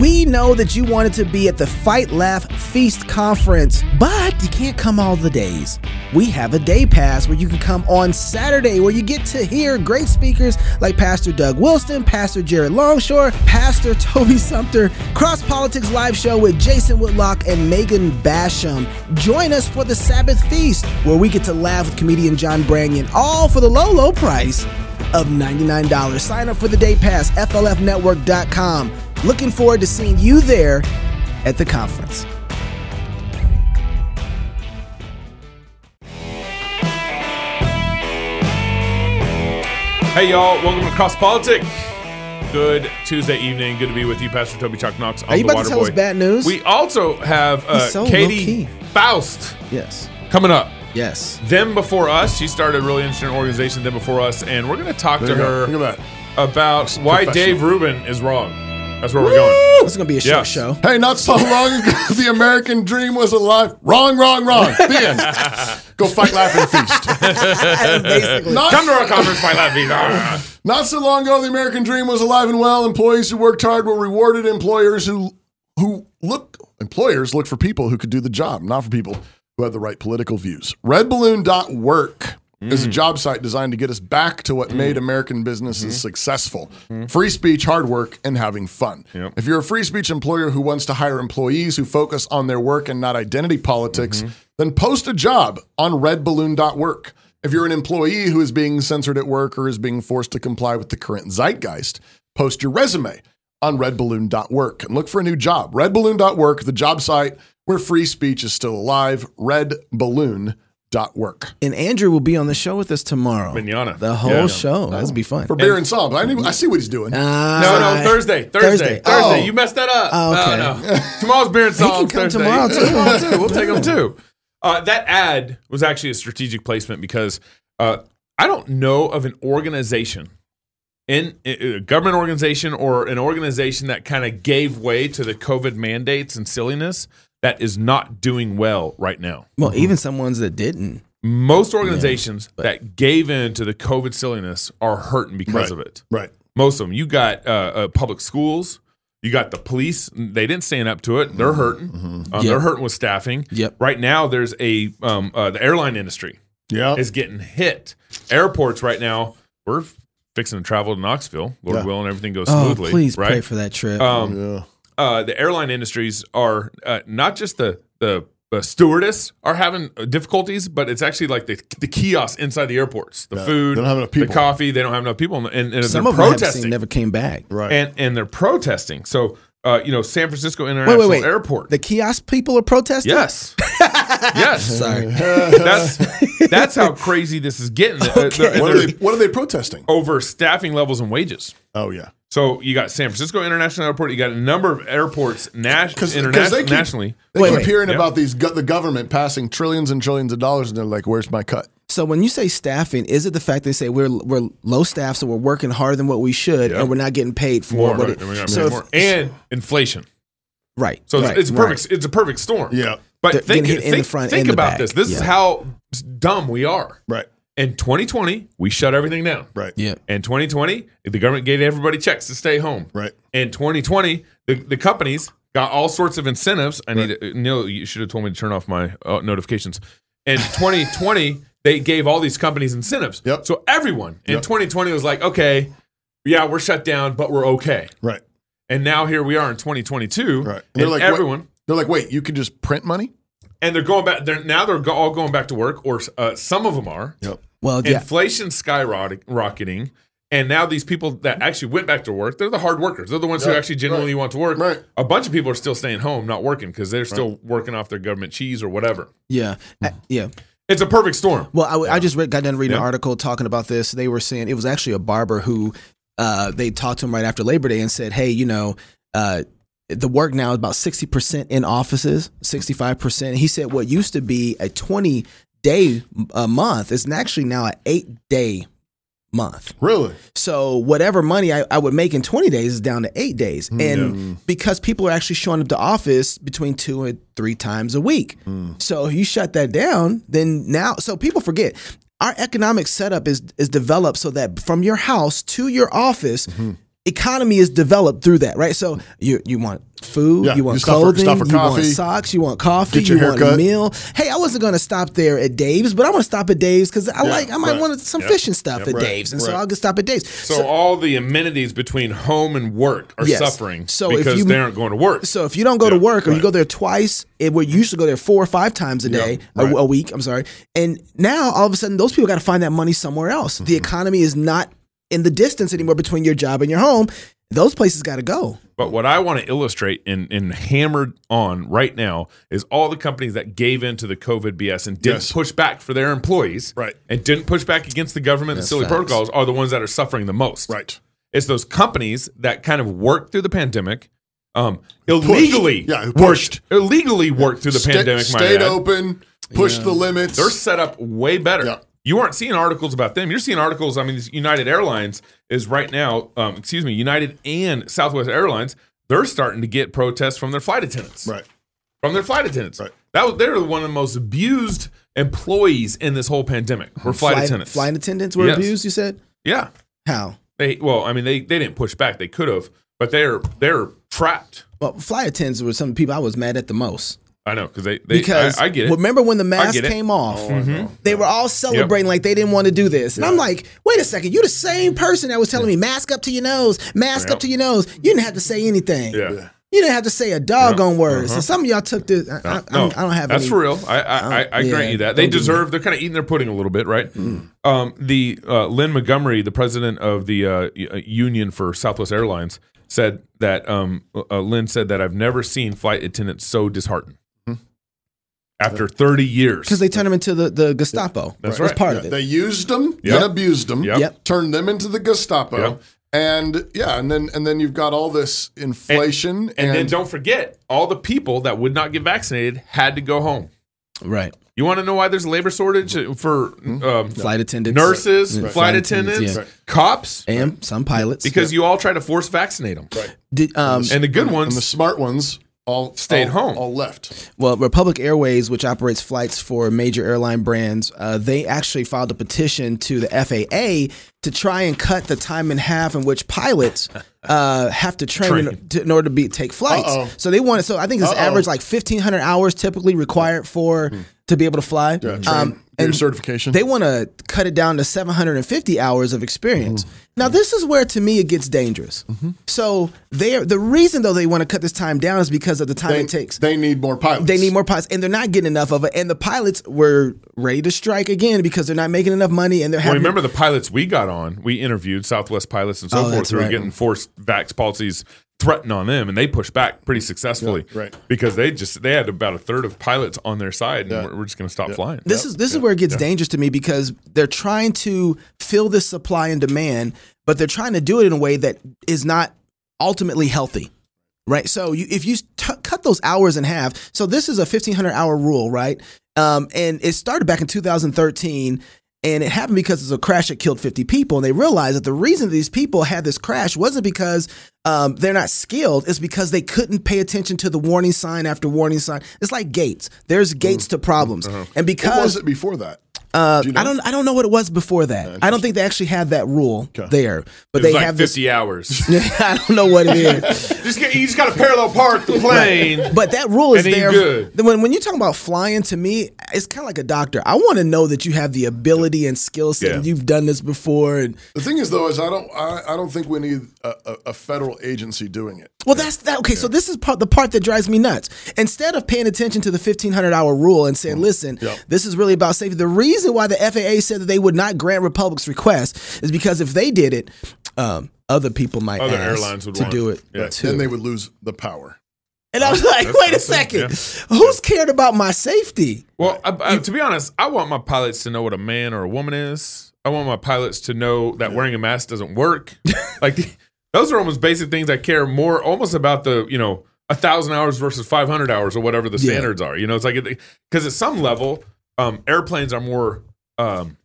We know that you wanted to be at the Fight Laugh Feast conference, but you can't come all the days. We have a day pass where you can come on Saturday, where you get to hear great speakers like Pastor Doug Wilson, Pastor Jared Longshore, Pastor Toby Sumpter, Cross Politics Live Show with Jason Whitlock and Megan Basham. Join us for the Sabbath Feast, where we get to laugh with comedian John Branyan, all for the low, low price of $99. Sign up for the day pass, flfnetwork.com. Looking forward to seeing you there at the conference. Hey, y'all. Welcome to Cross Politic. Good Tuesday evening. Good to be with you, Pastor Toby Chuck Knox. Are you about to tell us bad news? We also have uh, so Katie. Faust yes. coming up. Yes. Them before us. She started a really interesting organization, Them Before Us, and we're going to talk to There you her Look at about why. Dave Rubin is wrong. That's where we're going. This is going to be a short Yes. show. Hey, not so long ago, the American dream was alive. Wrong, wrong, wrong. The end. Go fight, laugh, and feast. Basically. Not, Come to our conference, my love. not so long ago, the American dream was alive and well. Employees who worked hard were rewarded. Employers who who look employers look for people who could do the job, not for people who had the right political views. Redballoon.work is a mm. job site designed to get us back to what mm. made American businesses mm-hmm. successful. Mm-hmm. Free speech, hard work, and having fun. Yep. If you're a free speech employer who wants to hire employees who focus on their work and not identity politics, mm-hmm. then post a job on redballoon.work. If you're an employee who is being censored at work or is being forced to comply with the current zeitgeist, post your resume on redballoon.work and look for a new job. Redballoon.work, the job site where free speech is still alive. Redballoon.work. And Andrew will be on the show with us tomorrow. Manana. The whole Yeah. show. That'll be fun. For beer and salt. I, I see what he's doing. Uh, No, no, Thursday. Thursday. Thursday. Thursday. Oh. You messed that up. Oh, okay. No, no. Tomorrow's beer and salt. can come Thursday. tomorrow, too. Tomorrow, too. We'll take them too. Uh, that ad was actually a strategic placement because uh, I don't know of an organization, in a government organization or an organization that kind of gave way to the COVID mandates and silliness that is not doing well right now. Well, even some ones that didn't. Most organizations that gave in to the COVID silliness are hurting because Right. of it. Right. Most of them. You got uh, uh, public schools. You got the police. They didn't stand up to it. They're hurting. Um, Yep. They're hurting with staffing. Yep. Right now, there's a um, uh, the airline industry Yeah. is getting hit. Airports right now. We're fixing to travel to Knoxville, Lord Yeah. willing, everything goes Oh, smoothly. please right? pray for that trip. Um, yeah. Uh, the airline industries are uh, not just the the uh, stewardess are having difficulties, but it's actually like the the kiosks inside the airports, the Yeah, food, they don't have enough the people. coffee. They don't have enough people, and, and some they're of them I protesting, seen never came back. Right. and and they're protesting. So, uh, you know, San Francisco International wait, wait. Airport. The kiosk people are protesting? yes, yes. Sorry. That's that's how crazy this is getting. Okay. they're- what, they're they, what are they protesting? over staffing levels and wages. Oh, yeah. So you got San Francisco International Airport. You got a number of airports nas- Because interna- they keep, nationally. They Wait, keep wait. hearing Yeah. about these go- the government passing trillions and trillions of dollars, and they're like, "Where's my cut?" So when you say staffing, is it the fact they say we're we're low staff, so we're working harder than what we should, Yep. and we're not getting paid for more, what right, it- and so if- more. and inflation. right. So it's, right, it's a right. perfect. It's a perfect storm. Yeah. But They're think, getting hit in think, the front think and the about back. this. This is how dumb we are. Right. In 2020, we shut everything down. Right. Yeah. In 2020, the government gave everybody checks to stay home. Right. In 2020, the, the companies got all sorts of incentives. I need to, Neil, you should have told me to turn off my uh, notifications. In 2020, they gave all these companies incentives. Yep. So everyone in Yep. 2020 was like, okay, yeah, we're shut down, but we're okay. Right. And now here we are in 2022. Right. And, they're like, wait- everyone. They're like, "Wait, you can just print money?" and they're going back. They're now they're all going back to work, or uh, some of them are. Yep. Well, yeah. Inflation skyrocketing, and now these people that actually went back to work, they're the hard workers. They're the ones who actually genuinely want to work. Right. A bunch of people are still staying home, not working because they're still working off their government cheese or whatever. Yeah. Uh, yeah. It's a perfect storm. Well, I, I just read, got done reading an article talking about this. They were saying it was actually a barber who uh, they talked to him right after Labor Day and said, "Hey, you know, uh, the work now is about sixty percent in offices, sixty five percent." He said what used to be a twenty day a month It's actually now an eight day month. Really? So whatever money I, I would make in 20 days is down to eight days. Hmm, and because people are actually showing up to office between two and three times a week. Hmm. So if you shut that down, then now so people forget our economic setup is is developed so that from your house to your office, mm-hmm. Economy is developed through that, right? So you you want food, Yeah, you want you stop for- clothing, for you want socks, you want coffee, you want a meal. Hey, I wasn't going to stop there at Dave's, but I want to stop at Dave's because I like I might right. want some Yep. fish and stuff Yep. at Right. Dave's, and so I'll just stop at Dave's. So, all the amenities between home and work are Yes. suffering So if because you- they aren't going to work. So if you don't go to work or you go there twice, it where you used to go there four or five times a day, a- right. a, week. I'm sorry, and now all of a sudden those people got to find that money somewhere else. Mm-hmm. The economy is not in the distance anymore between your job and your home. Those places got to go. But what I want to illustrate and, and hammered on right now is all the companies that gave in to the COVID BS and didn't Yes. push back for their employees, Right. and didn't push back against the government and silly facts. protocols are the ones that are suffering the most. Right. It's those companies that kind of worked through the pandemic, um, illegally Yeah, who worked, pushed. illegally worked through the Sta- pandemic. might stayed add. open, pushed the limits. They're set up way better. Yeah. You aren't seeing articles about them. You're seeing articles. I mean, United Airlines is right now. Um, excuse me, United and Southwest Airlines. They're starting to get protests from their flight attendants. right. From their flight attendants. Right. That was they're one of the most abused employees in this whole pandemic. Were flight, attendants. Flight attendants were Yes. abused. You said yeah. how? They well, I mean, they they didn't push back. They could have, but they're they're trapped. Well, flight attendants were some people I was mad at the most I know because they, they because I, I get it. Remember when the mask get it. came off? Oh, They were all celebrating like they didn't want to do this. And I'm like, wait a second, you're the same person that was telling me mask up to your nose, mask Yep. up to your nose. You didn't have to say anything. yeah. You didn't have to say a doggone word. So Uh-huh. some of y'all took this. I, I, No, I don't have that's any. for real. I I, I, I yeah, grant you that they don't deserve. They're kind of eating their pudding a little bit, right? Um, the uh, Lynn Montgomery, the president of the uh, uh, union for Southwest Airlines, said that um, uh, Lynn said that I've never seen flight attendants so disheartened after 30 years. Because they turned them into the, the Gestapo. That's That's right. part Yeah, of it. They used them Yep. and abused them. Yep. Yep. Turned them into the Gestapo. Yep. And yeah, and then and then you've got all this inflation and, and then don't forget, all the people that would not get vaccinated had to go home. right. You want to know why there's a labor shortage for um, Flight attendants. nurses, Right. flight attendants, attendants, yeah. cops? And some pilots. Because you all try to force vaccinate them. Did, um, And the good and ones the smart ones all Stayed all- home. all left. Well, Republic Airways, which operates flights for major airline brands, uh, they actually filed a petition to the FAA to try and cut the time in half in which pilots uh, have to train, Train. In, to, in order to be take flights. Uh-oh. So they wanted. So I think it's Uh-oh. average like fifteen hundred hours typically required for to be able to fly. Yeah, Um, your and certification. they want to cut it down to 750 hours of experience. Mm-hmm. Now, this is where to me it gets dangerous. Mm-hmm. So, they the reason though they want to cut this time down is because of the time they, it takes. they need more pilots. They need more pilots, and they're not getting enough of it. And the pilots were ready to strike again because they're not making enough money, and they're Well, remember the pilots we got on? We interviewed Southwest pilots and so Oh, forth who were getting forced vax policies threatened on them, and they pushed back pretty successfully. Yeah, right. Because they just they had about a third of pilots on their side, and Yeah. we're, we're just going to stop flying. This is this is where it gets dangerous to me because they're trying to fill this supply and demand, but they're trying to do it in a way that is not ultimately healthy. Right. So you, if you t- cut those hours in half, so this is a 1500 hour rule, right? Um, and it started back in 2013 and it happened because it's a crash that killed 50 people. And they realized that the reason these people had this crash wasn't because um, they're not skilled, it's because they couldn't pay attention to the warning sign after warning sign. It's like gates. There's gates to problems. And what because was it before that? uh, Do you know? I don't. I don't know what it was before that. I don't think they actually had that rule there, but It was they like have fifty this. hours. I don't know what it is, just get, you just got to parallel park the plane. but that rule is And then there. good. When when you talk about flying, to me, it's kind of like a doctor. I want to know that you have the ability and skill set. Yeah. You've done this before, and The thing is, though, is I don't I, I don't think we need a, a, a federal agency doing it. Well, that's that. Okay, so this is part the part that drives me nuts. Instead of paying attention to the fifteen hundred hour rule and saying, "Listen, Yep. this is really about safety," the reason why the FAA said that they would not grant Republic's request is because if they did it, um, other people might Other ask airlines would to want do it. it Yeah. too. Then they would lose the power. and I was like, That's- "Wait a that's- second, who's cared about my safety?" Well, I, I, to be honest, I want my pilots to know what a man or a woman is. I want my pilots to know that wearing a mask doesn't work. like the, those are almost basic things I care more, almost about the you know a thousand hours versus five hundred hours or whatever the Yeah. standards are. You know, it's like because at some level, um, airplanes are more um,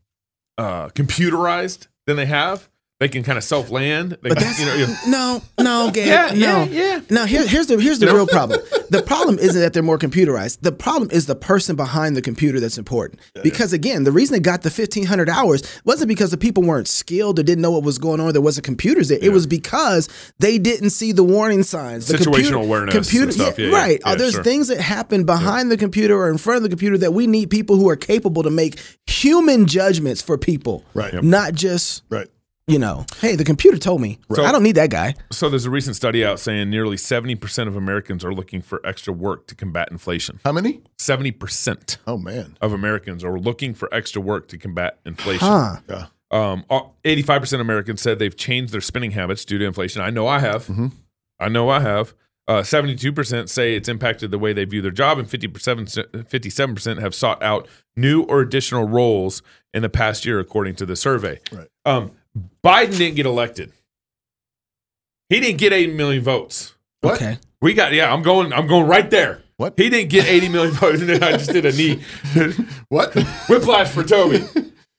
uh, computerized than they have. They can kind of self land. But you know, you- no, no, Gabe, Yeah, no, yeah, yeah. No, here, here's the here's the real problem. The problem isn't that they're more computerized. The problem is the person behind the computer that's important. Because again, the reason it got the fifteen hundred hours wasn't because the people weren't skilled or didn't know what was going on. There wasn't computers there. It was because they didn't see the warning signs. The Situational awareness and stuff. Yeah, yeah, right. Uh, there's sure. things that happen behind the computer or in front of the computer that we need people who are capable to make human judgments for people. Right. Not just Right. You know, hey, the computer told me. I don't need that guy. so there's a recent study out saying nearly 70% of Americans are looking for extra work to combat inflation. How many? 70% Oh man. of Americans are looking for extra work to combat inflation. Huh. Yeah. Um, uh, 85% of Americans said they've changed their spending habits due to inflation. I know I have. I know I have. Uh, 72% say it's impacted the way they view their job, and 50%, 57% have sought out new or additional roles in the past year, according to the survey. Right. Um, Biden didn't get elected. He didn't get 80 million votes. What? Okay. We got, yeah, I'm going, I'm going right there. What? He didn't get 80 million votes. and I just did a knee What? whiplash for Toby.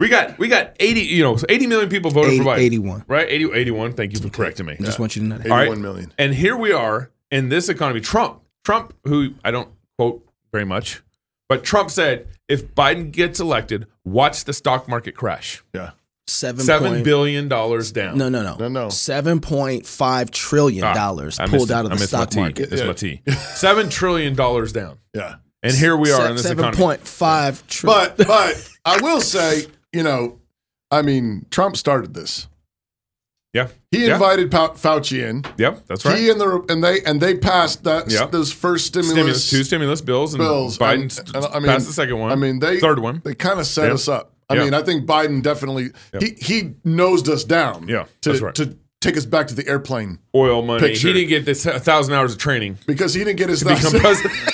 We got, we got 80, you know, 80 million people voted 80, for Biden. 81. Right? 80, 81. Thank you for correcting me. I just want you to know that. All right. Eighty-one million. And here we are in this economy. Trump, Trump, who I don't quote very much, but Trump said if Biden gets elected, watch the stock market crash. Yeah. Seven, Seven point- billion dollars down. No, no, no, No, no. Seven point five trillion Ah, dollars I missed pulled out of the stock market. T. Missed Yeah. my T. Seven trillion dollars down. Yeah. And here we are in this Seven economy. point five trillion. But but I will say, you know, I mean, Trump started this. Yeah. He Yeah. invited Fau- Fauci in. Yep, that's right. He and the and they and they passed that Yeah. those first stimulus, stimulus, two stimulus bills, and bills. Biden and- and, I mean, passed the second one. I mean, they third one. They kind of set Yeah. us up. I Yeah. mean, I think Biden definitely he he nosed us down. Yeah, to that's right. to take us back to the airplane Oil money. Picture. He didn't get this a thousand hours of training because he didn't get his to become president.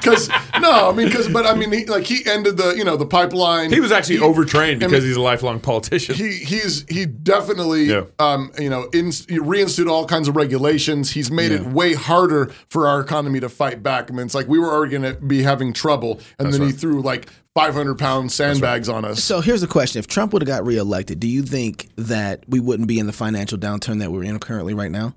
Because no, I mean, because but I mean, he, like he ended the you know the pipeline. He was actually He- overtrained I because mean, he's a lifelong politician. he he's he definitely Yeah. um you know in, he reinstituted all kinds of regulations he's made it way harder for our economy to fight back i mean it's like we were already going to be having trouble and then he threw like 500 pound sandbags on us So here's the question: If Trump would have got reelected, do you think that we wouldn't be in the financial downturn that we're in currently right now?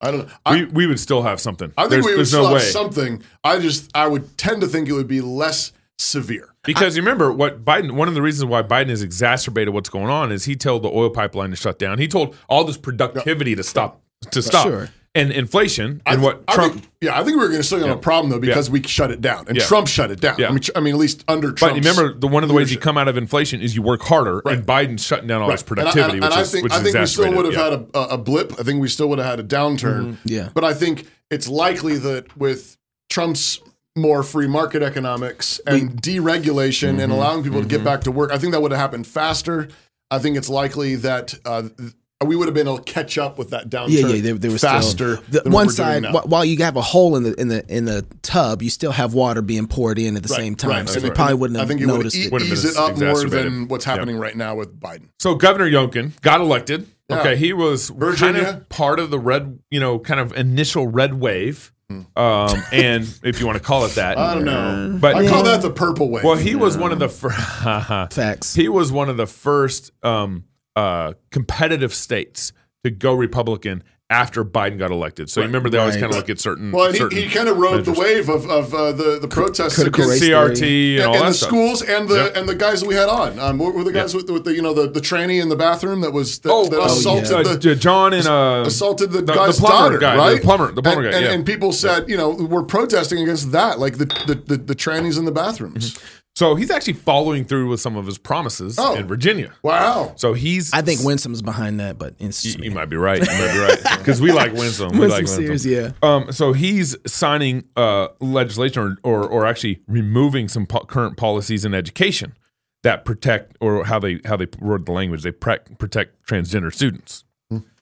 i don't know I, we, we would still have something. I think there's, we would there's still no have way. something i just i would tend to think it would be less severe Because you remember what Biden, one of the reasons why Biden has exacerbated what's going on is he told the oil pipeline to shut down. He told all this productivity to stop, to stop. Sure. And inflation and what I Trump, think, yeah, I think we were going to still have a problem though because we shut it down, and Yeah. Trump shut it down. Yeah. I mean, I mean, at least under Trump. but Trump. remember, the, one of the ways you come out of inflation is you work harder, Right. and Biden's shutting down all this And I- productivity, and, and which I is, think which I think we still would have Yeah. had a, a blip. I think we still would have had a downturn. Yeah. But I think it's likely that with Trump's more free market economics and deregulation Mm-hmm. and allowing people to get back to work, I think that would have happened faster. I think it's likely that uh, th- we would have been able to catch up with that downturn Yeah, yeah, they, they were faster. Still, the, than one what we're doing side, now. while you have a hole in the in the in the tub, you still have water being poured in at the Right, same time. right. So And they it- probably wouldn't I have think it would noticed e- it. Would've been ease it up more than what's happening right now with Biden. So Governor Youngkin got elected. Yeah. Okay, he was kind Virginia. of part of the red, you know, kind of initial red wave, Hmm. um, and if you want to call it that. I don't know. But I call that the purple wave. well, he was one of the first. Facts. he was one of the first um, uh, competitive states to go Republican after Biden got elected. So you remember they always kind of look at certain. well, and certain he, he kind of rode the wave of, of uh, the the protests critical against CRT and, and, all and that the stuff. schools and the Yep. and the guys that we had on. Um, what were the guys with, with the you know the, the tranny in the bathroom that was that, Oh, that oh, assaulted yeah. the Uh, John and uh, assaulted the, the- the guy's plumber daughter, guy, the plumber- the plumber and, guy, and, yeah. and people said, you know, we're protesting against that, like the the, the, the trannies in the bathrooms. So he's actually following through with some of his promises Oh. in Virginia. Wow. So he's. I think Winsome's behind that, but it's you, you might be right. You might be right because we like Winsome. We like Winsome Winsome. Sears, yeah. Um, so he's signing uh, legislation or, or, or actually removing some po- current policies in education that protect or how they how they word the language they pre- protect transgender students.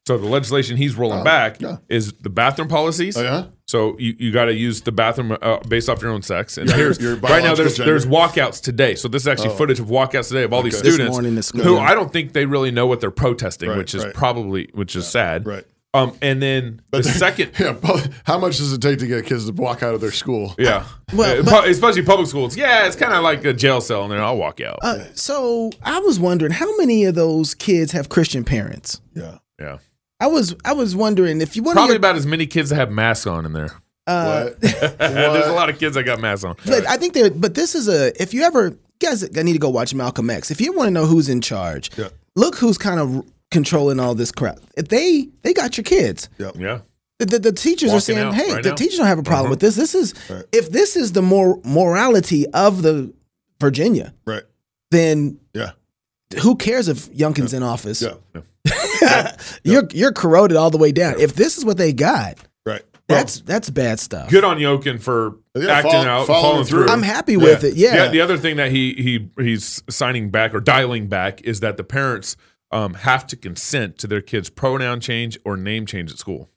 So the legislation he's rolling back yeah. is the bathroom policies. Oh, yeah? So you, you got to use the bathroom uh, based off your own sex. And here's right now there's gender. there's walkouts today. So this is actually footage of walkouts today of all these Okay. This students morning at who I don't think they really know what they're protesting, Right, which is right. probably which is sad. Right. Um, and then the second, Yeah, how much does it take to get kids to walk out of their school? yeah, Well, Uh, but- especially public schools. Yeah, it's kind of like a jail cell, and then I'll walk out. Uh, so I was wondering how many of those kids have Christian parents. Yeah. yeah, I was I was wondering if you want to probably to. about as many kids that have masks on in there. Uh, What? There's a lot of kids that got masks on. but I think there. But this is a. If you ever, you guys, I need to go watch Malcolm X. If you want to know who's in charge, Yeah. look who's kind of controlling all this crap. If they they got your kids. Yeah, The, the, the teachers are saying, "Hey, right the now. teachers don't have a problem Uh-huh. with this. This is Right. if this is the more morality of the Virginia, Right. then Yeah. Who cares if Youngkin's in office? Yeah. you're you're corroded all the way down. If this is what they got, Right. that's that's bad stuff. good on Youngkin for Yeah, acting follow- out, following following through. through. I'm happy with it. Yeah. Yeah. The other thing that he he he's signing back or dialing back is that the parents um, have to consent to their kids' pronoun change or name change at school.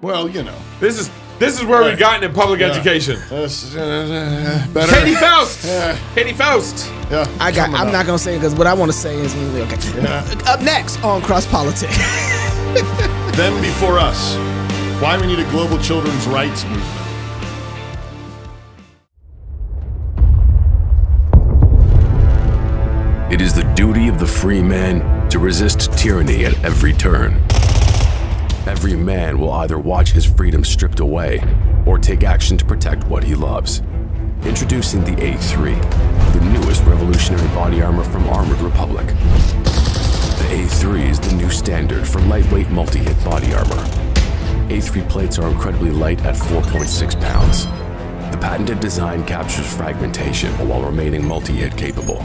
Well, you know. This is this is where Right. we've gotten in public Yeah. education. That's, uh, better. Katie Faust. Yeah. Katie Faust. Yeah. I got. coming I'm up. not gonna say it because what I want to say is okay. Up next on Cross Politics. Them before us. Why we need a global children's rights movement. It is the duty of the free man to resist tyranny at every turn. Every man will either watch his freedom stripped away or take action to protect what he loves. Introducing the A3, the newest revolutionary body armor from Armored Republic. The A3 is the new standard for lightweight multi-hit body armor. A3 plates are incredibly light at 4.6 pounds. The patented design captures fragmentation while remaining multi-hit capable.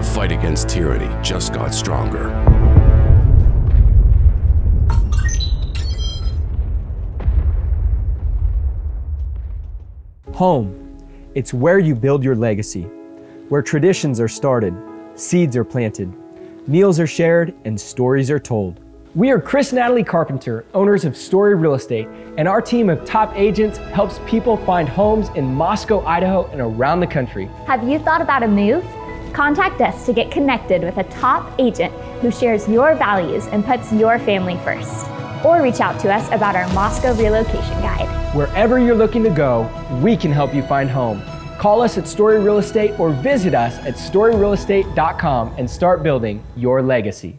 The fight against tyranny just got stronger. Home. It's where you build your legacy, where traditions are started, seeds are planted, meals are shared, and stories are told. We are Chris Natalie Carpenter, owners of Story Real Estate, and our team of top agents helps people find homes in Moscow, Idaho, and around the country. Have you thought about a move? Contact us to get connected with a top agent who shares your values and puts your family first. Or reach out to us about our Moscow relocation guide. Wherever you're looking to go, we can help you find home. Call us at Story Real Estate or visit us at storyrealestate.com and start building your legacy.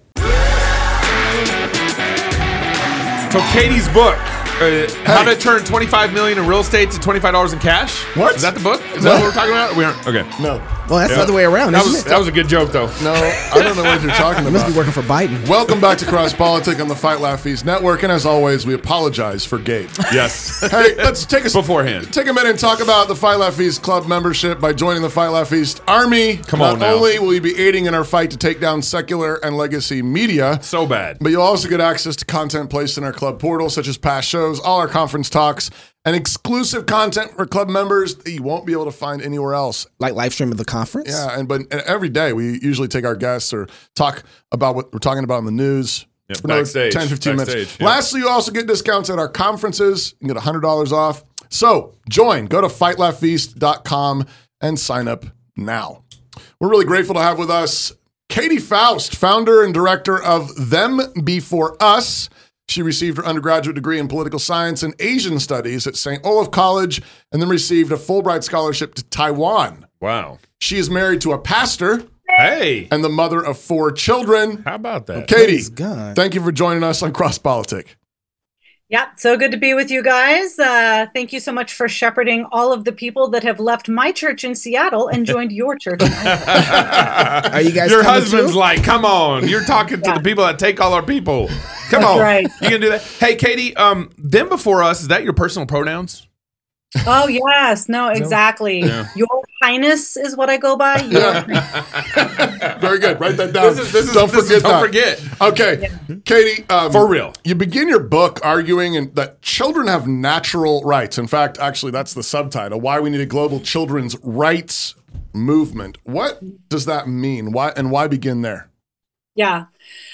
So Katie's book, uh, how to turn 25 million in real estate to 25 dollars in cash. What? is that? The book? Is that what we're talking about? We aren't. Okay. No. Well, that's the other way around, That isn't was it? that was a good joke though. No, I don't know what you're talking about. You must be about. working for Biden. Welcome back to Cross Politic on the Fight Laugh Feast Network, and as always, we apologize for Gabe. Yes. hey, let's take a Beforehand. Take a minute and talk about the Fight Laugh Feast Club membership by joining the Fight Laugh Feast Army. Come Not on now. only will you be aiding in our fight to take down secular and legacy media, so bad. but you'll also get access to content placed in our club portal, such as past shows, all our conference talks, and exclusive content for club members that you won't be able to find anywhere else. Like live stream of the conference. Yeah, and but and every day we usually take our guests or talk about what we're talking about in the news. Yep, for backstage, 10, 15 minutes. yeah. Lastly, you also get discounts at our conferences. You can get $100 off. So join, go to fightlaughfeast.com and sign up now. We're really grateful to have with us Katie Faust, founder and director of Them Before Us. She received her undergraduate degree in political science and Asian studies at St. Olaf College and then received a Fulbright scholarship to Taiwan. Wow. She is married to a pastor Hey. and the mother of four children. How about that? Katie, Praise God. thank you for joining us on Cross Politic. Yeah, so good to be with you guys. Uh, thank you so much for shepherding all of the people that have left my church in Seattle and joined your church. Are you guys Your husband's too? like, come on. You're talking to the people that take all our people. Come That's on. right. You can do that. Hey, Katie, um, them before us, is that your personal pronouns? Oh yes, no, exactly. Yeah. Your Highness is what I go by. Your Very good. Write that down. This is, this is, don't this forget is, don't forget. Okay, Katie. Um, For real. You begin your book arguing in, that children have natural rights. In fact, actually, that's the subtitle: "Why We Need a Global Children's Rights Movement." What does that mean? Why and why begin there? Yeah.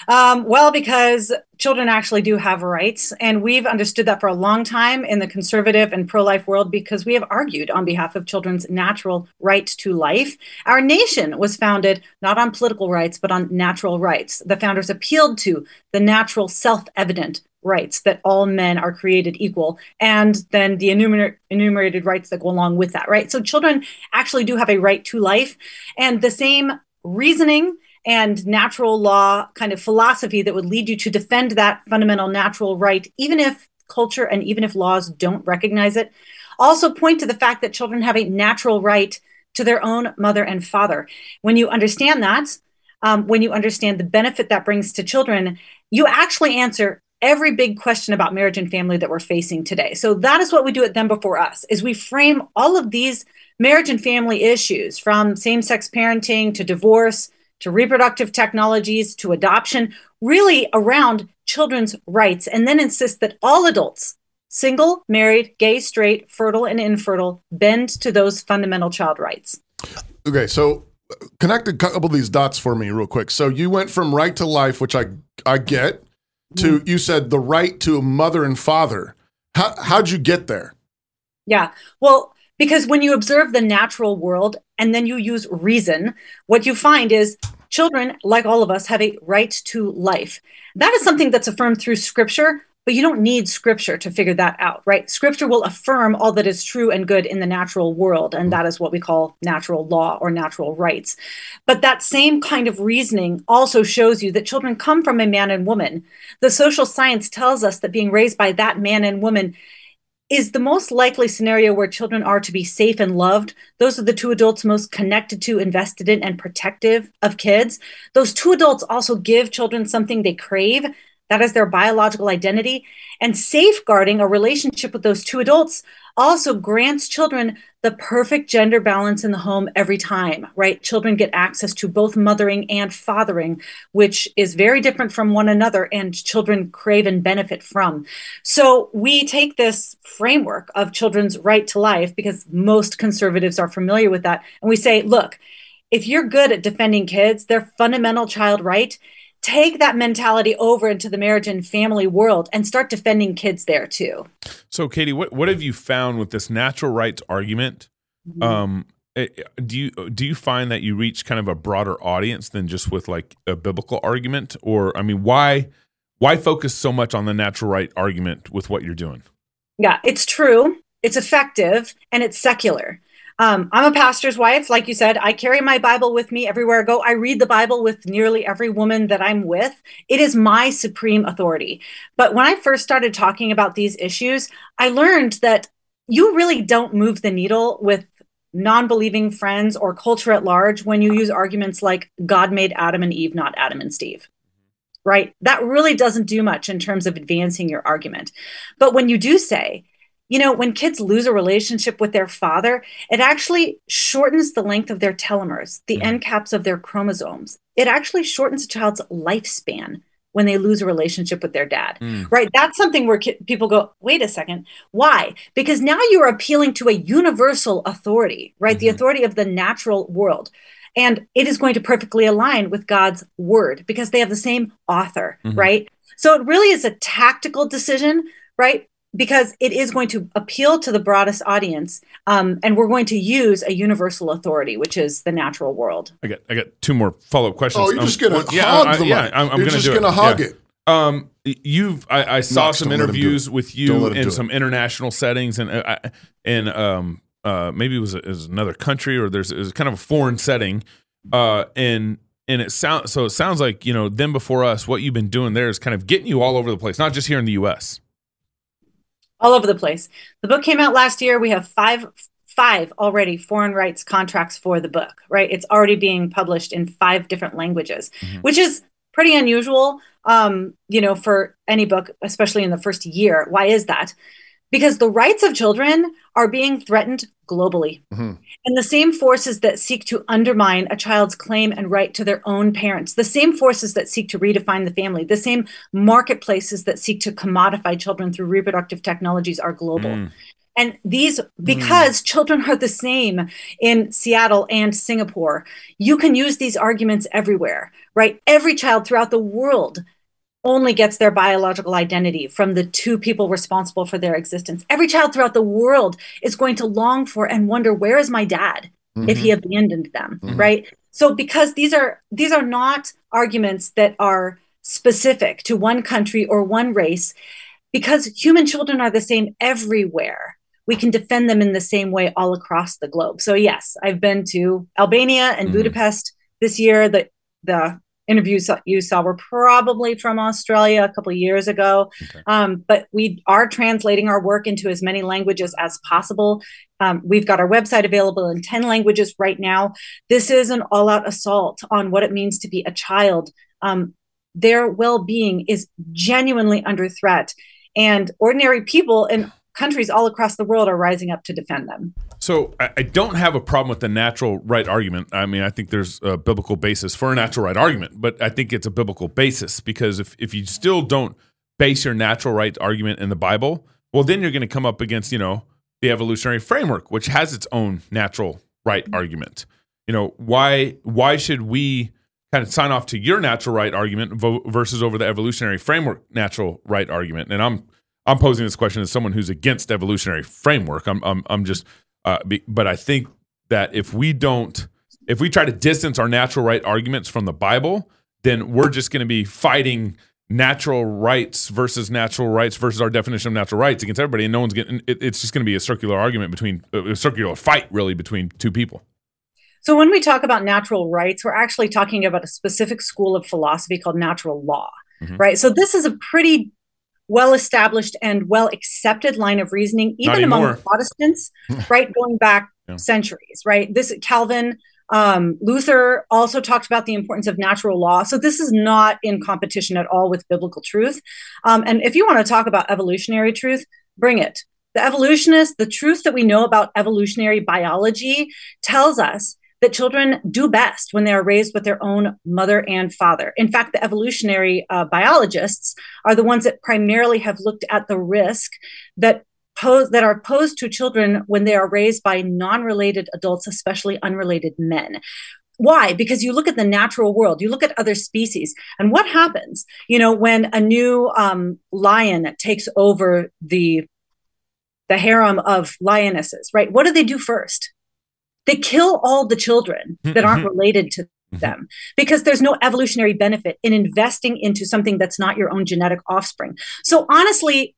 Um, well, because children actually do have rights. And we've understood that for a long time in the conservative and pro life world because we have argued on behalf of children's natural right to life. Our nation was founded not on political rights, but on natural rights. The founders appealed to the natural, self evident rights that all men are created equal, and then the enumer- enumerated rights that go along with that, right? So children actually do have a right to life. And the same reasoning and natural law kind of philosophy that would lead you to defend that fundamental natural right, even if culture and even if laws don't recognize it. Also, point to the fact that children have a natural right to their own mother and father. When you understand that, um, when you understand the benefit that brings to children, you actually answer every big question about marriage and family that we're facing today. So that is what we do at Them Before Us, is we frame all of these marriage and family issues from same-sex parenting to divorce to reproductive technologies to adoption, really around children's rights, and then insist that all adults, single, married, gay, straight, fertile, and infertile, bend to those fundamental child rights. Okay, so uh, connect a couple of these dots for me real quick. So you went from right to life, which I I get, to you said the right to a mother and father. How how'd you get there? Yeah. Well, because when you observe the natural world and then you use reason, what you find is children, like all of us, have a right to life. That is something that's affirmed through scripture, but you don't need scripture to figure that out, right? Scripture will affirm all that is true and good in the natural world, and that is what we call natural law or natural rights. But that same kind of reasoning also shows you that children come from a man and woman. The social science tells us that being raised by that man and woman is the most likely scenario where children are to be safe and loved. Those are the two adults most connected to, invested in, and protective of kids. Those two adults also give children something they crave. That is their biological identity. And safeguarding a relationship with those two adults also grants children the perfect gender balance in the home every time, right? Children get access to both mothering and fathering, which is very different from one another, and children crave and benefit from. So we take this framework of children's right to life because most conservatives are familiar with that. And we say, look, if you're good at defending kids, their fundamental child right, take that mentality over into the marriage and family world and start defending kids there too. So, Katie, what what have you found with this natural rights argument? Um, eh, do you do you find that you reach kind of a broader audience than just with like a biblical argument, or I mean, why why focus so much on the natural right argument with what you're doing? Yeah, it's true. It's effective and it's secular. Um, I'm a pastor's wife. Like you said, I carry my Bible with me everywhere I go. I read the Bible with nearly every woman that I'm with. It is my supreme authority. But when I first started talking about these issues, I learned that you really don't move the needle with non believing friends or culture at large when you use arguments like God made Adam and Eve, not Adam and Steve right? That really doesn't do much in terms of advancing your argument. But when you do say, you know, when kids lose a relationship with their father, it actually shortens the length of their telomeres, the mm-hmm. end caps of their chromosomes. It actually shortens a child's lifespan when they lose a relationship with their dad, mm. right? That's something where ki- people go, wait a second, why? Because now you're appealing to a universal authority, right? The mm-hmm. authority of the natural world. And it is going to perfectly align with God's word because they have the same author, mm-hmm. right? So it really is a tactical decision, right? Because it is going to appeal to the broadest audience. Um, and we're going to use a universal authority, which is the natural world. I got I got two more follow up questions. Oh, you're Um, just gonna one- yeah, hog I- the yeah, mic. I'm, I'm You're gonna just gonna it. hog Yeah. it. Um, you've I, I saw Knox, some don't let him do interviews with you let him do in it. some international settings and uh, and um uh maybe it was, it was another country or there's it was kind of a foreign setting uh and and it sounds so it sounds like you know them before us what you've been doing there is kind of getting you all over the place not just here in the U.S. all over the place. The book came out last year. We have five five already foreign rights contracts for the book, right? It's already being published in five different languages, which is pretty unusual um, you know, for any book, especially in the first year. Why is that? Because the rights of children are being threatened globally. Mhm. And the same forces that seek to undermine a child's claim and right to their own parents, the same forces that seek to redefine the family, the same marketplaces that seek to commodify children through reproductive technologies are global. Mm. And these, because children are the same in Seattle and Singapore, you can use these arguments everywhere, right? Every child throughout the world only gets their biological identity from the two people responsible for their existence. Every child throughout the world is going to long for and wonder, where is my dad if he abandoned them, right? So because these are these are not arguments that are specific to one country or one race, because human children are the same everywhere. We can defend them in the same way all across the globe. So yes, I've been to Albania and Mhm. Budapest this year. The the interviews you saw were probably from Australia a couple of years ago. Um, but we are translating our work into as many languages as possible. Um, we've got our website available in 10 languages right now. This is an all out assault on what it means to be a child. Um, their well being is genuinely under threat. And ordinary people in countries all across the world are rising up to defend them. So I, don't have a problem with the natural right argument. I mean, I think there's a biblical basis for a natural right argument, but I think it's a biblical basis because if, if you still don't base your natural right argument in the Bible, well, then you're going to come up against, you know, the evolutionary framework, which has its own natural right mm-hmm. argument. You know, why why should we kind of sign off to your natural right argument vo- versus over the evolutionary framework natural right argument? And I'm I'm posing this question as someone who's against evolutionary framework. I'm I'm I'm just uh, be, but I think that if we don't, if we try to distance our natural right arguments from the Bible, then we're just going to be fighting natural rights versus natural rights versus our definition of natural rights against everybody, and no one's getting. It, it's just going to be a circular argument between a circular fight, really, between two people. So when we talk about natural rights, we're actually talking about a specific school of philosophy called natural law, Mhm. right? So this is a pretty well established and well accepted line of reasoning, even among. Protestants, right? Going back Yeah. centuries, right? This Calvin, um, Luther also talked about the importance of natural law. So this is not in competition at all with biblical truth. Um, and if you want to talk about evolutionary truth, bring it. The evolutionist, the truth that we know about evolutionary biology tells us that children do best when they are raised with their own mother and father. In fact, the evolutionary uh, biologists are the ones that primarily have looked at the risk that pose that are posed to children when they are raised by non-related adults, especially unrelated men. Why? Because you look at the natural world, you look at other species, and what happens? You know, when a new um, lion takes over the the harem of lionesses, right? What do they do first? They kill all the children that aren't related to them because there's no evolutionary benefit in investing into something that's not your own genetic offspring. So honestly,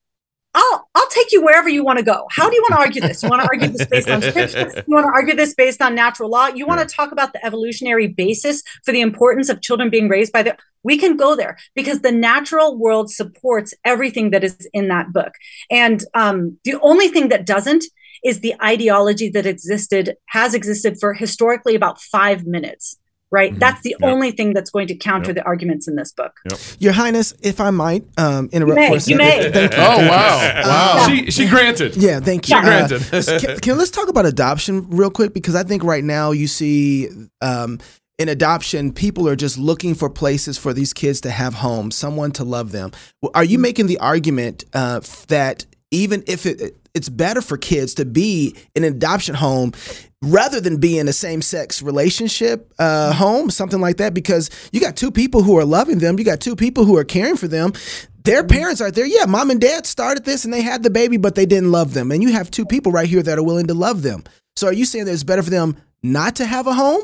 I'll I'll take you wherever you want to go. How do you want to argue this? You want to argue this based on scripture? You want to argue this based on natural law? You want to talk about the evolutionary basis for the importance of children being raised by their we can go there because the natural world supports everything that is in that book. And um, the only thing that doesn't is the ideology that existed, has existed for historically about five minutes, right? That's the Yep. only thing that's going to counter Yep. the arguments in this book. Your Highness, if I might um, interrupt may, for a you may. Thank you. Oh wow, wow. She she granted. Yeah, thank you. She granted. can, can- let's talk about adoption real quick because I think right now you see um, in adoption, people are just looking for places for these kids to have homes, someone to love them. Are you making the argument uh, that even if it it's better for kids to be in an adoption home rather than be in a same sex relationship uh, home, something like that? Because you got two people who are loving them, you got two people who are caring for them. Their parents are there. Yeah, mom and dad started this and they had the baby, but they didn't love them. And you have two people right here that are willing to love them. So are you saying that it's better for them not to have a home?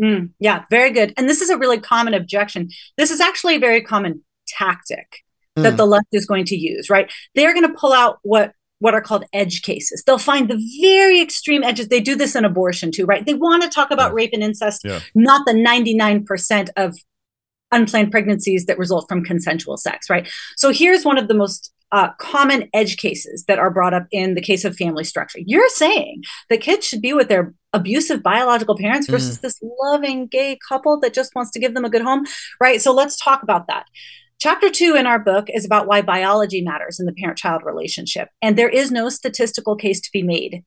Mm, yeah, very good. And this is a really common objection. This is actually a very common tactic that Mm. the left is going to use, right? They're going to pull out what what are called edge cases. They'll find the very extreme edges. They do this in abortion too, right? They want to talk about rape and incest, Yeah. not the 99% of unplanned pregnancies that result from consensual sex, right? So here's one of the most uh, common edge cases that are brought up in the case of family structure. You're saying that kids should be with their abusive biological parents versus this loving gay couple that just wants to give them a good home, right? So let's talk about that. Chapter two in our book is about why biology matters in the parent child relationship. And there is no statistical case to be made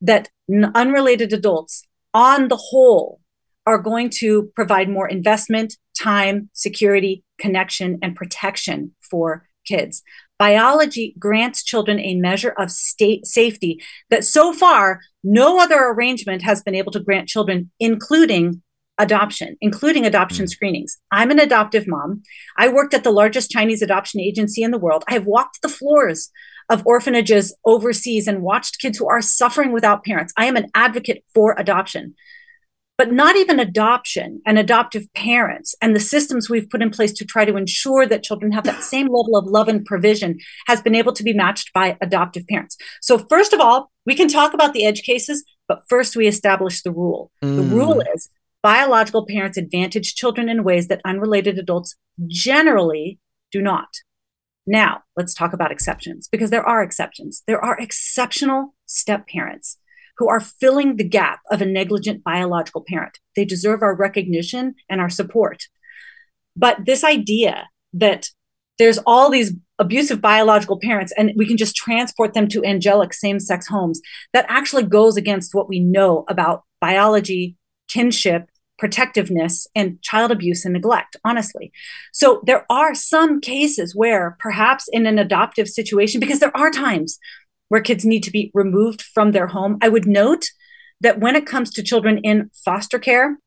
that unrelated adults, on the whole, are going to provide more investment, time, security, connection, and protection for kids. Biology grants children a measure of state safety that so far no other arrangement has been able to grant children, including adoption, including adoption mm. screenings. I'm an adoptive mom. I worked at the largest Chinese adoption agency in the world. I have walked the floors of orphanages overseas and watched kids who are suffering without parents. I am an advocate for adoption. But not even adoption and adoptive parents and the systems we've put in place to try to ensure that children have that same level of love and provision has been able to be matched by adoptive parents. So, first of all, we can talk about the edge cases, but first we establish the rule. The mm. rule is biological parents advantage children in ways that unrelated adults generally do not. Now, let's talk about exceptions because there are exceptions. There are exceptional step parents who are filling the gap of a negligent biological parent. They deserve our recognition and our support. But this idea that there's all these abusive biological parents and we can just transport them to angelic same sex homes, that actually goes against what we know about biology, kinship, protectiveness, and child abuse and neglect, honestly. So there are some cases where perhaps in an adoptive situation, because there are times where kids need to be removed from their home. I would note that when it comes to children in foster care,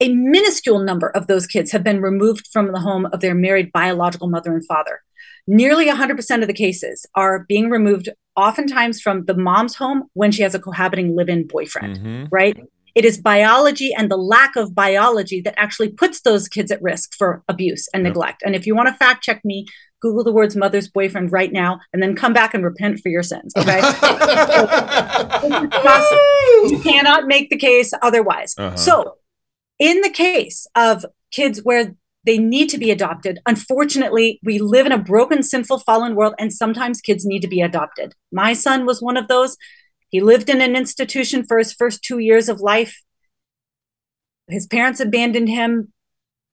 a minuscule number of those kids have been removed from the home of their married biological mother and father. Nearly 100% of the cases are being removed, oftentimes from the mom's home when she has a cohabiting live in boyfriend, mm-hmm. right? It is biology and the lack of biology that actually puts those kids at risk for abuse and neglect. And if you want to fact check me, Google the words mother's boyfriend right now and then come back and repent for your sins. Okay. you cannot make the case otherwise. Uh-huh. So, in the case of kids where they need to be adopted, unfortunately, we live in a broken, sinful, fallen world, and sometimes kids need to be adopted. My son was one of those. He lived in an institution for his first two years of life. His parents abandoned him.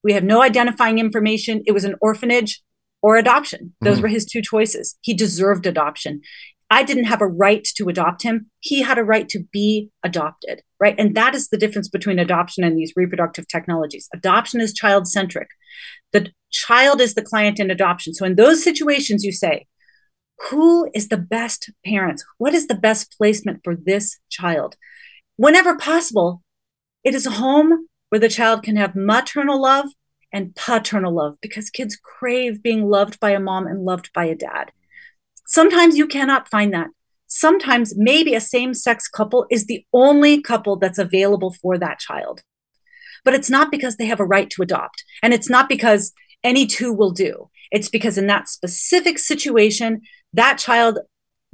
We have no identifying information. It was an orphanage or adoption. Those mm-hmm. were his two choices. He deserved adoption. I didn't have a right to adopt him. He had a right to be adopted, right? And that is the difference between adoption and these reproductive technologies. Adoption is child centric. The child is the client in adoption. So in those situations, you say, who is the best parent? What is the best placement for this child? Whenever possible, it is a home where the child can have maternal love and paternal love because kids crave being loved by a mom and loved by a dad. Sometimes you cannot find that. Sometimes maybe a same sex couple is the only couple that's available for that child. But it's not because they have a right to adopt. And it's not because any two will do. It's because in that specific situation, that child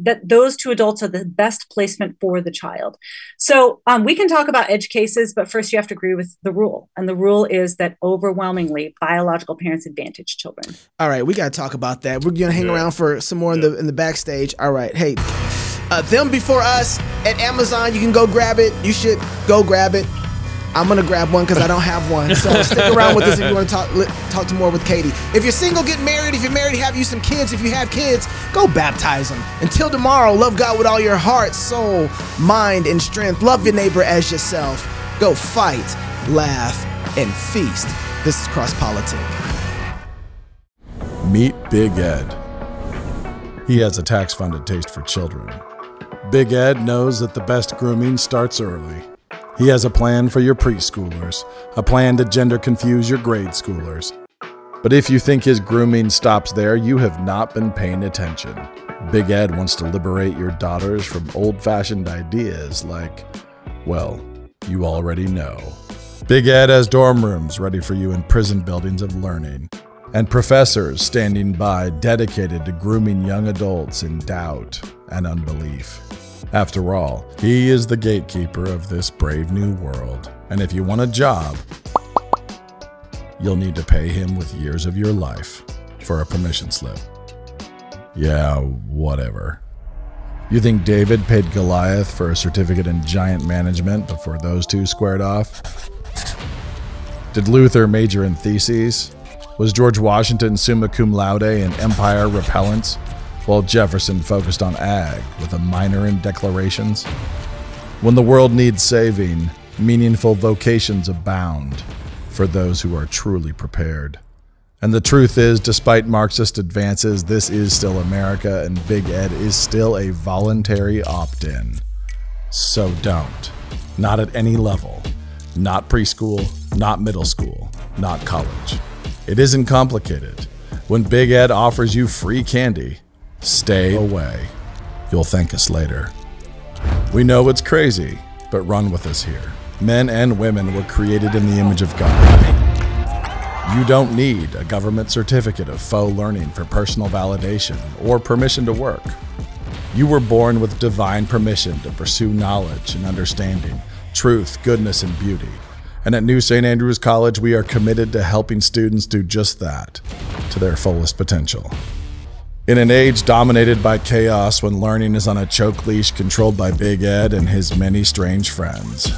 that those two adults are the best placement for the child. So um, we can talk about edge cases, but first you have to agree with the rule. And the rule is that overwhelmingly biological parents advantage children. All right, we got to talk about that. We're gonna hang around for some more in the in the backstage. All right, hey, uh, them before us at Amazon. You can go grab it. You should go grab it. I'm gonna grab one because I don't have one. So stick around with us if you want to talk li- talk to more with Katy. If you're single, get married. If you're married, have you some kids. If you have kids, go baptize them. Until tomorrow, love God with all your heart, soul, mind, and strength. Love your neighbor as yourself. Go fight, laugh, and feast. This is Cross Politic. Meet Big Ed. He has a tax funded taste for children. Big Ed knows that the best grooming starts early. He has a plan for your preschoolers, a plan to gender confuse your grade schoolers. But if you think his grooming stops there, you have not been paying attention. Big Ed wants to liberate your daughters from old fashioned ideas like, well, you already know. Big Ed has dorm rooms ready for you in prison buildings of learning, and professors standing by dedicated to grooming young adults in doubt and unbelief. After all, he is the gatekeeper of this brave new world, and if you want a job, you'll need to pay him with years of your life for a permission slip. Yeah, whatever. You think David paid Goliath for a certificate in giant management before those two squared off? Did Luther major in theses? Was George Washington summa cum laude in empire repellents, while Jefferson focused on ag with a minor in declarations? When the world needs saving, meaningful vocations abound for those who are truly prepared. And the truth is, despite Marxist advances, this is still America, and Big Ed is still a voluntary opt in. So don't. Not at any level. Not preschool, not middle school, not college. It isn't complicated. When Big Ed offers you free candy, stay away. You'll thank us later. We know it's crazy, but run with us here. Men and women were created in the image of God. You don't need a government certificate of faux learning for personal validation or permission to work. You were born with divine permission to pursue knowledge and understanding, truth, goodness, and beauty. And at New St. Andrews College, we are committed to helping students do just that to their fullest potential. In an age dominated by chaos when learning is on a choke leash controlled by Big Ed and his many strange friends,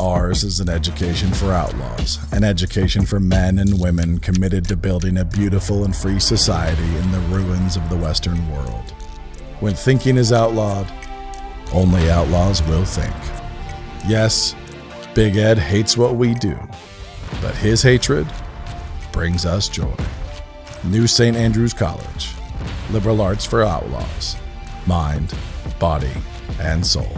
ours is an education for outlaws, an education for men and women committed to building a beautiful and free society in the ruins of the Western world. When thinking is outlawed, only outlaws will think. Yes, Big Ed hates what we do, but his hatred brings us joy. New St. Andrews College, liberal arts for outlaws, mind, body, and soul.